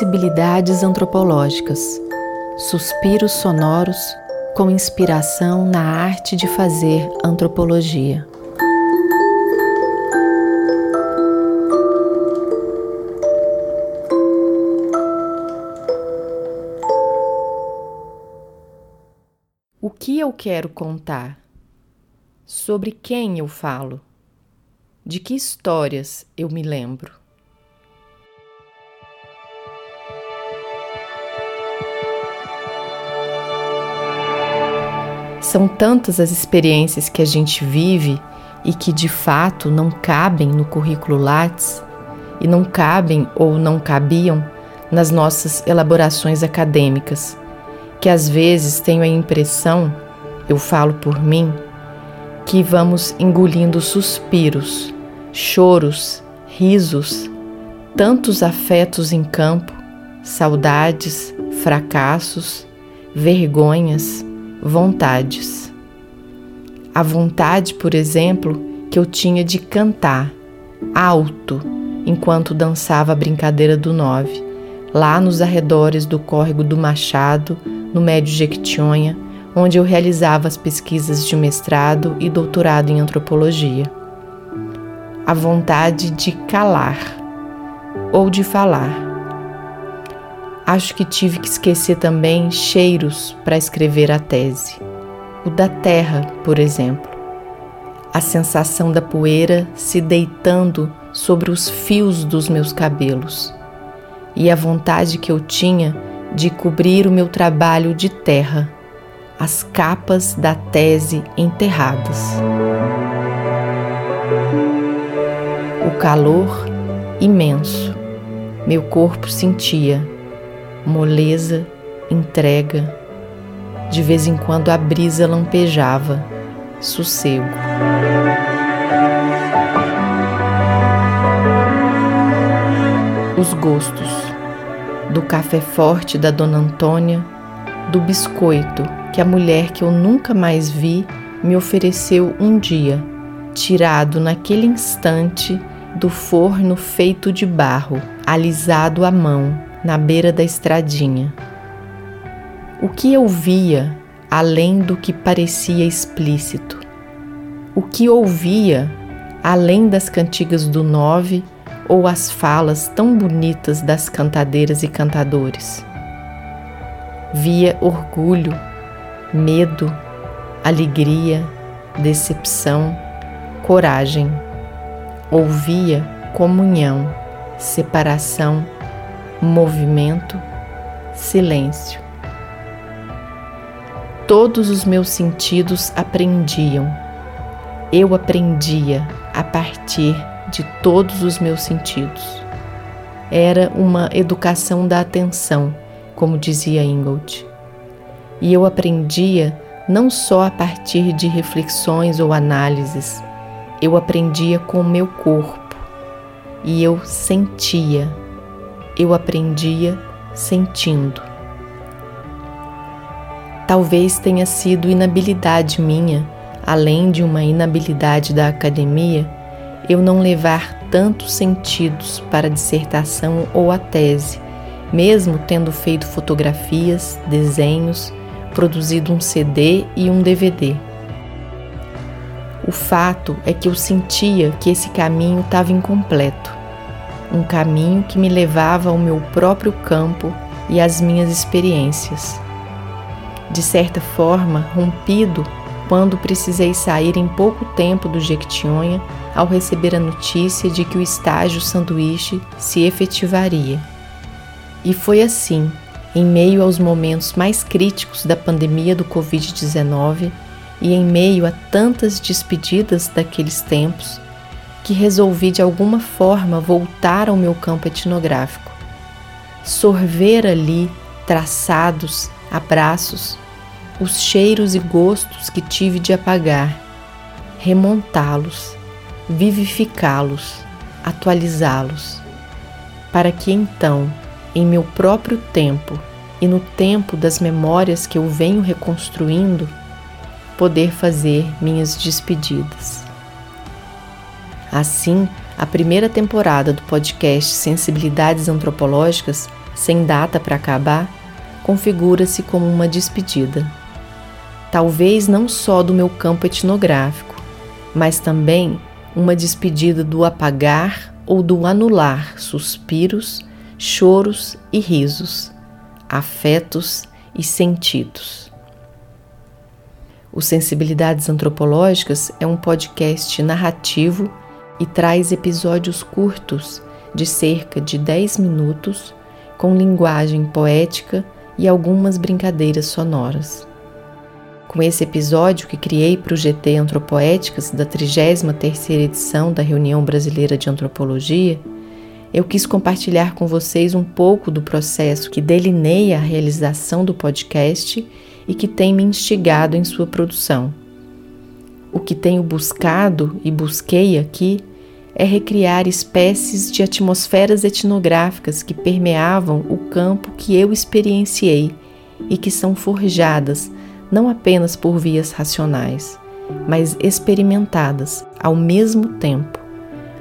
Sensibilidades antropológicas. Suspiros sonoros com inspiração na arte de fazer antropologia. O que eu quero contar? Sobre quem eu falo? De que histórias eu me lembro? São tantas as experiências que a gente vive e que de fato não cabem no currículo Lattes e não cabem ou não cabiam nas nossas elaborações acadêmicas, que às vezes tenho a impressão, eu falo por mim, que vamos engolindo suspiros, choros, risos, tantos afetos em campo, saudades, fracassos, vergonhas vontades. A vontade, por exemplo, que eu tinha de cantar alto enquanto dançava a brincadeira do nove, lá nos arredores do córrego do Machado, no Médio Jequitinhonha, onde eu realizava as pesquisas de mestrado e doutorado em antropologia. A vontade de calar ou de falar Acho que tive que esquecer também cheiros para escrever a tese. O da terra, por exemplo. A sensação da poeira se deitando sobre os fios dos meus cabelos. E a vontade que eu tinha de cobrir o meu trabalho de terra, as capas da tese enterradas. O calor imenso, meu corpo sentia moleza, entrega. De vez em quando a brisa lampejava, sossego. Os gostos do café forte da Dona Antônia, do biscoito que a mulher que eu nunca mais vi me ofereceu um dia, tirado naquele instante do forno feito de barro, alisado à mão na beira da estradinha. O que eu via além do que parecia explícito? O que ouvia além das cantigas do nove ou as falas tão bonitas das cantadeiras e cantadores? Via orgulho, medo, alegria, decepção, coragem. Ouvia comunhão, separação, movimento, silêncio. Todos os meus sentidos aprendiam. Eu aprendia a partir de todos os meus sentidos. Era uma educação da atenção, como dizia Ingold. E eu aprendia não só a partir de reflexões ou análises, eu aprendia com o meu corpo e eu sentia eu aprendia sentindo. Talvez tenha sido inabilidade minha, além de uma inabilidade da academia, eu não levar tantos sentidos para a dissertação ou a tese, mesmo tendo feito fotografias, desenhos, produzido um CD e um DVD. O fato é que eu sentia que esse caminho estava incompleto um caminho que me levava ao meu próprio campo e às minhas experiências. De certa forma, rompido quando precisei sair em pouco tempo do Jequitinhonha ao receber a notícia de que o estágio sanduíche se efetivaria. E foi assim, em meio aos momentos mais críticos da pandemia do Covid-19 e em meio a tantas despedidas daqueles tempos, que resolvi de alguma forma voltar ao meu campo etnográfico. Sorver ali traçados, abraços, os cheiros e gostos que tive de apagar, remontá-los, vivificá-los, atualizá-los, para que então, em meu próprio tempo e no tempo das memórias que eu venho reconstruindo, poder fazer minhas despedidas. Assim, a primeira temporada do podcast Sensibilidades Antropológicas sem data para acabar, configura-se como uma despedida. Talvez não só do meu campo etnográfico, mas também uma despedida do apagar ou do anular suspiros, choros e risos, afetos e sentidos. O Sensibilidades Antropológicas é um podcast narrativo e traz episódios curtos de cerca de 10 minutos com linguagem poética e algumas brincadeiras sonoras. Com esse episódio que criei para o GT Antropoéticas da 33ª edição da Reunião Brasileira de Antropologia, eu quis compartilhar com vocês um pouco do processo que delineia a realização do podcast e que tem me instigado em sua produção. O que tenho buscado e busquei aqui é recriar espécies de atmosferas etnográficas que permeavam o campo que eu experienciei e que são forjadas não apenas por vias racionais, mas experimentadas ao mesmo tempo,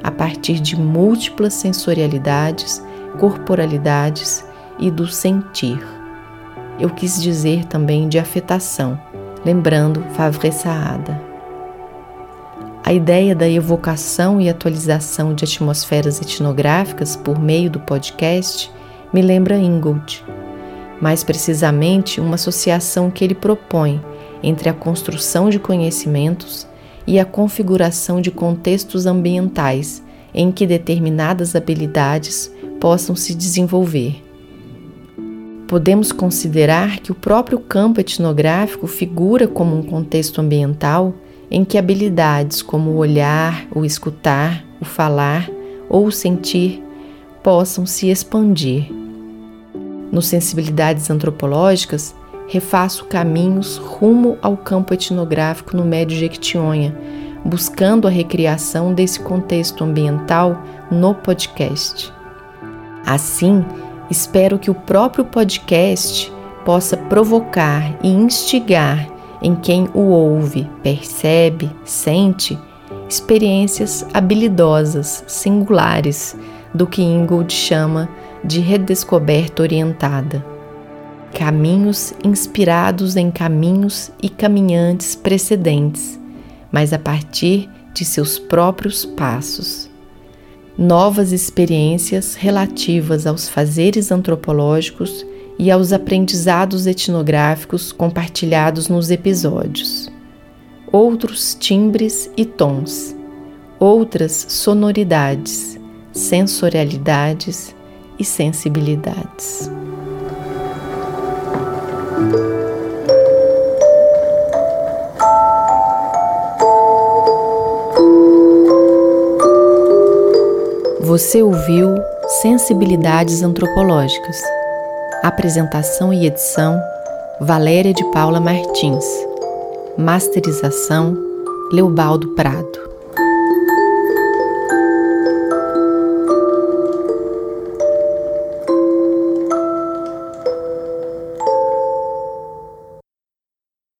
a partir de múltiplas sensorialidades, corporalidades e do sentir. Eu quis dizer também de afetação, lembrando Favre Saada. A ideia da evocação e atualização de atmosferas etnográficas por meio do podcast me lembra Ingold, mais precisamente uma associação que ele propõe entre a construção de conhecimentos e a configuração de contextos ambientais em que determinadas habilidades possam se desenvolver. Podemos considerar que o próprio campo etnográfico figura como um contexto ambiental em que habilidades como o olhar, o escutar, o falar ou o sentir possam se expandir no Sensibilidades Antropológicas, refaço caminhos rumo ao campo etnográfico no Médio Jequitinhonha, buscando a recriação desse contexto ambiental no podcast. Assim, espero que o próprio podcast possa provocar e instigar em quem o ouve, percebe, sente experiências habilidosas, singulares, do que Ingold chama de redescoberta orientada. Caminhos inspirados em caminhos e caminhantes precedentes, mas a partir de seus próprios passos. Novas experiências relativas aos fazeres antropológicos e aos aprendizados etnográficos compartilhados nos episódios. Outros timbres e tons, outras sonoridades, sensorialidades e sensibilidades. Você ouviu Sensibilidades Antropológicas. Apresentação e edição: Valéria de Paula Martins. Masterização: Leobaldo Prado.